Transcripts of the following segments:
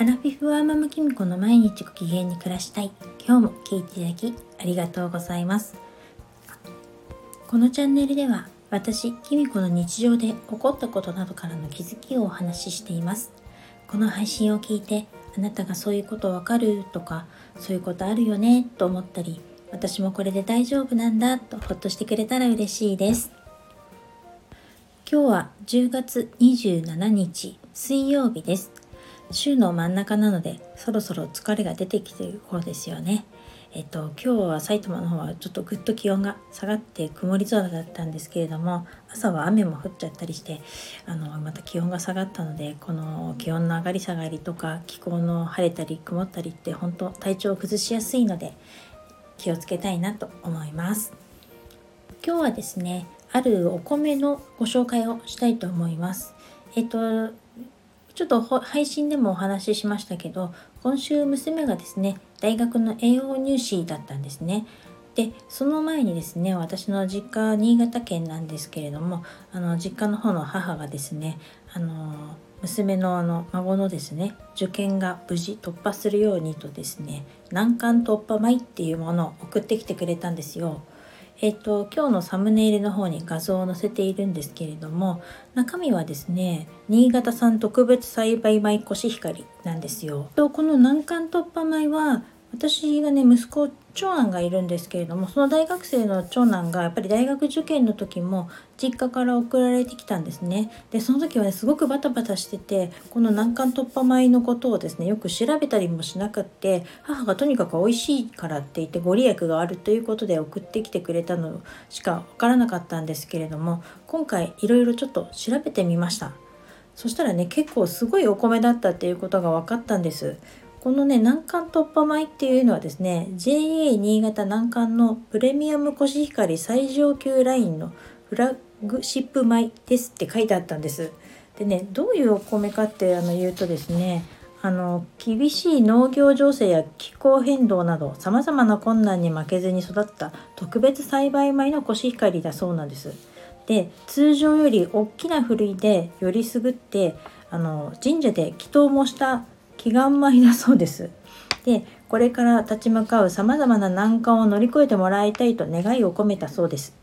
アラフィフはママキミコの毎日ご機嫌に暮らしたい。今日も聞いていただきありがとうございます。このチャンネルでは私キミコの日常で起こったことなどからの気づきをお話ししています。この配信を聞いてあなたがそういうことわかるとかそういうことあるよねと思ったり私もこれで大丈夫なんだとほっとしてくれたら嬉しいです。今日は10月27日水曜日です。週の真ん中なのでそろそろ疲れが出てきてる頃ですよね。えっと、今日は埼玉の方はちょっとぐっと気温が下がって曇り空だったんですけれども朝は雨も降っちゃったりしてあのまた気温が下がったのでこの気温の上がり下がりとか気候の晴れたり曇ったりって本当体調を崩しやすいので気をつけたいなと思います。今日はですねあるお米のご紹介をしたいと思います。えっとちょっと配信でもお話ししましたけど今週娘がですね大学の栄養入試だったんですね。でその前にですね私の実家新潟県なんですけれどもあの実家の方の母がですねあの娘のあの孫のですね受験が無事突破するようにとですね難関突破米っていうものを送ってきてくれたんですよ。えっ、と、今日のサムネイルの方に画像を載せているんですけれども、中身はですね、新潟産特別栽培米コシヒカリなんですよ。とこの難関突破米は、私がね息子長男がいるんですけれどもその大学生の長男がやっぱり大学受験の時も実家から送られてきたんですね。でその時はねすごくバタバタしててこの難関突破米のことをですねよく調べたりもしなくって母がとにかく美味しいからって言ってご利益があるということで送ってきてくれたのしかわからなかったんですけれども今回いろいろちょっと調べてみました。そしたらね結構すごいお米だったっていうことが分かったんです。このね難関突破米っていうのはですね JA 新潟難関のプレミアムコシヒカリ最上級ラインのフラッグシップ米ですって書いてあったんです。でねどういうお米かってあの言うとですねあの厳しい農業情勢や気候変動などさまざまな困難に負けずに育った特別栽培米のコシヒカリだそうなんです。で通常より大きなふるいでよりすぐってあの神社で祈祷もした祈願米だそうです。でこれから立ち向かうさまざまな難関を乗り越えてもらいたいと願いを込めたそうです。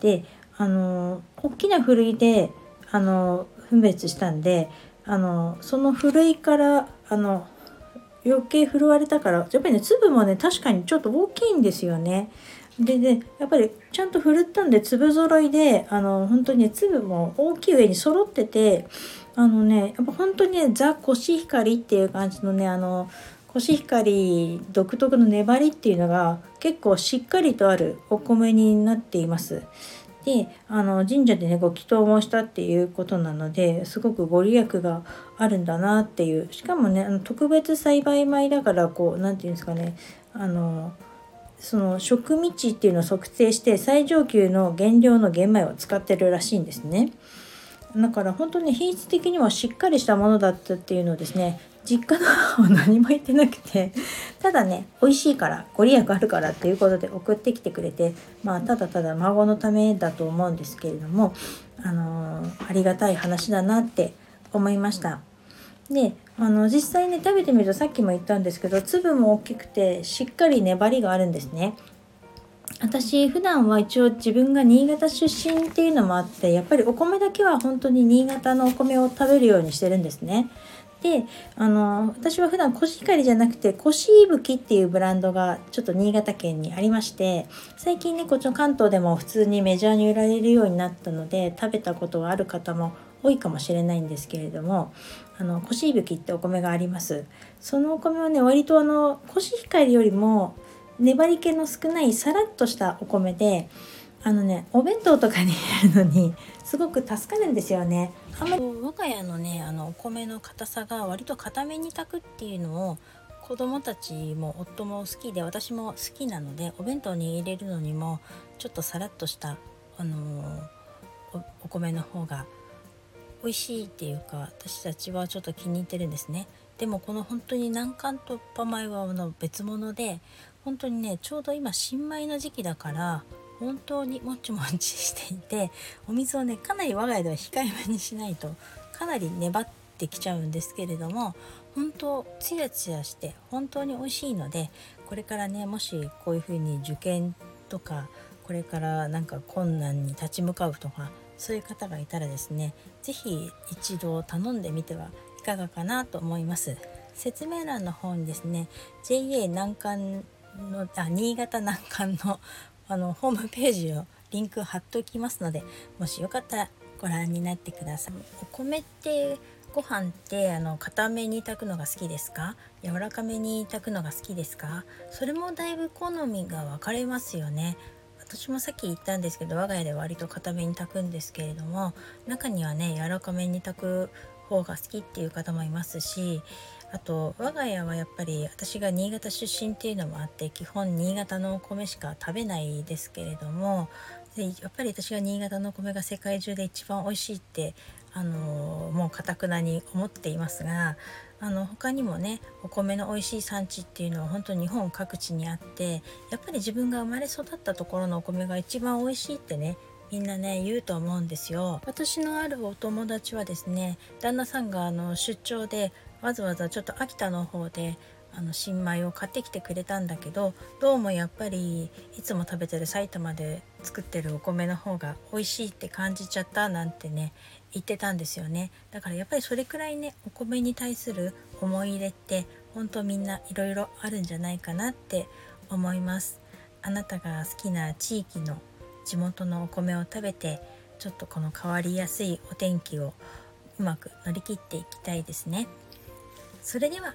であの大きなふるいであの分別したんであのそのふるいからあの余計振るわれたからやっぱりね粒もね確かにちょっと大きいんですよね。でねやっぱりちゃんと振るったんで粒揃いであの本当にね粒も大きい上に揃っててあのねやっぱ本当にねザ・コシヒカリっていう感じのねあのコシヒカリ独特の粘りっていうのが結構しっかりとあるお米になっています。であの神社でねご祈祷もしたっていうことなのですごくご利益があるんだなっていうしかもねあの特別栽培米だからこう何て言うんですかねあのその食味値っていうのを測定して最上級の原料の玄米を使ってるらしいんですね。だから本当に品質的にはしっかりしたものだったっていうのをですね実家の母は何も言ってなくてただね美味しいからご利益あるからっていうことで送ってきてくれてまあただただ孫のためだと思うんですけれどもあのー、ありがたい話だなって思いました。であの実際ね食べてみるとさっきも言ったんですけど粒も大きくてしっかり粘りがあるんですね。私普段は一応自分が新潟出身っていうのもあってやっぱりお米だけは本当に新潟のお米を食べるようにしてるんですね。であの私は普段コシヒカリじゃなくてコシイブキっていうブランドがちょっと新潟県にありまして最近ねこっちの関東でも普通にメジャーに売られるようになったので食べたことがある方も多いかもしれないんですけれどもあのコシイブキってお米がありますそのお米はね割とあのコシヒカリよりも粘り気の少ないさらっとしたお米であのねお弁当とかに入れるのにすごく助かるんですよね。あんまり我が家のねあのお米の硬さが割と硬めに炊くっていうのを子供たちも夫も好きで私も好きなのでお弁当に入れるのにもちょっとさらっとしたあのお米の方が美味しいっていうか私たちはちょっと気に入ってるんですね。でもこの本当に難関突破米はの別物で本当にねちょうど今新米の時期だから本当にもちもちしていてお水をねかなり我が家では控えめにしないとかなり粘ってきちゃうんですけれども本当ツヤツヤして本当に美味しいのでこれからねもしこういうふうに受験とかこれからなんか困難に立ち向かうとかそういう方がいたらですね是非一度頼んでみてはいかがかなと思います。説明欄の方にですね JA 南関のあ新潟南関の あのホームページをリンク貼っておきますのでもしよかったらご覧になってください。お米ってご飯ってあの固めに炊くのが好きですか？柔らかめに炊くのが好きですか？それもだいぶ好みが分かれますよね。私もさっき言ったんですけど我が家で割と固めに炊くんですけれども中にはね柔らかめに炊く方が好きっていう方もいますしあと我が家はやっぱり私が新潟出身っていうのもあって基本新潟のお米しか食べないですけれどもでやっぱり私が新潟のお米が世界中で一番美味しいってあのもうかたくなに思っていますがあの他にもねお米の美味しい産地っていうのは本当に日本各地にあってやっぱり自分が生まれ育ったところのお米が一番美味しいってねみんなね言うと思うんですよ。私のあるお友達はですね旦那さんがあの出張でわざわざちょっと秋田の方であの新米を買ってきてくれたんだけどどうもやっぱりいつも食べてる埼玉で作ってるお米の方が美味しいって感じちゃったなんてね言ってたんですよね。だからやっぱりそれくらいねお米に対する思い入れって本当みんないろいろあるんじゃないかなって思います。あなたが好きな地域の地元のお米を食べてちょっとこの変わりやすいお天気をうまく乗り切っていきたいですね。それでは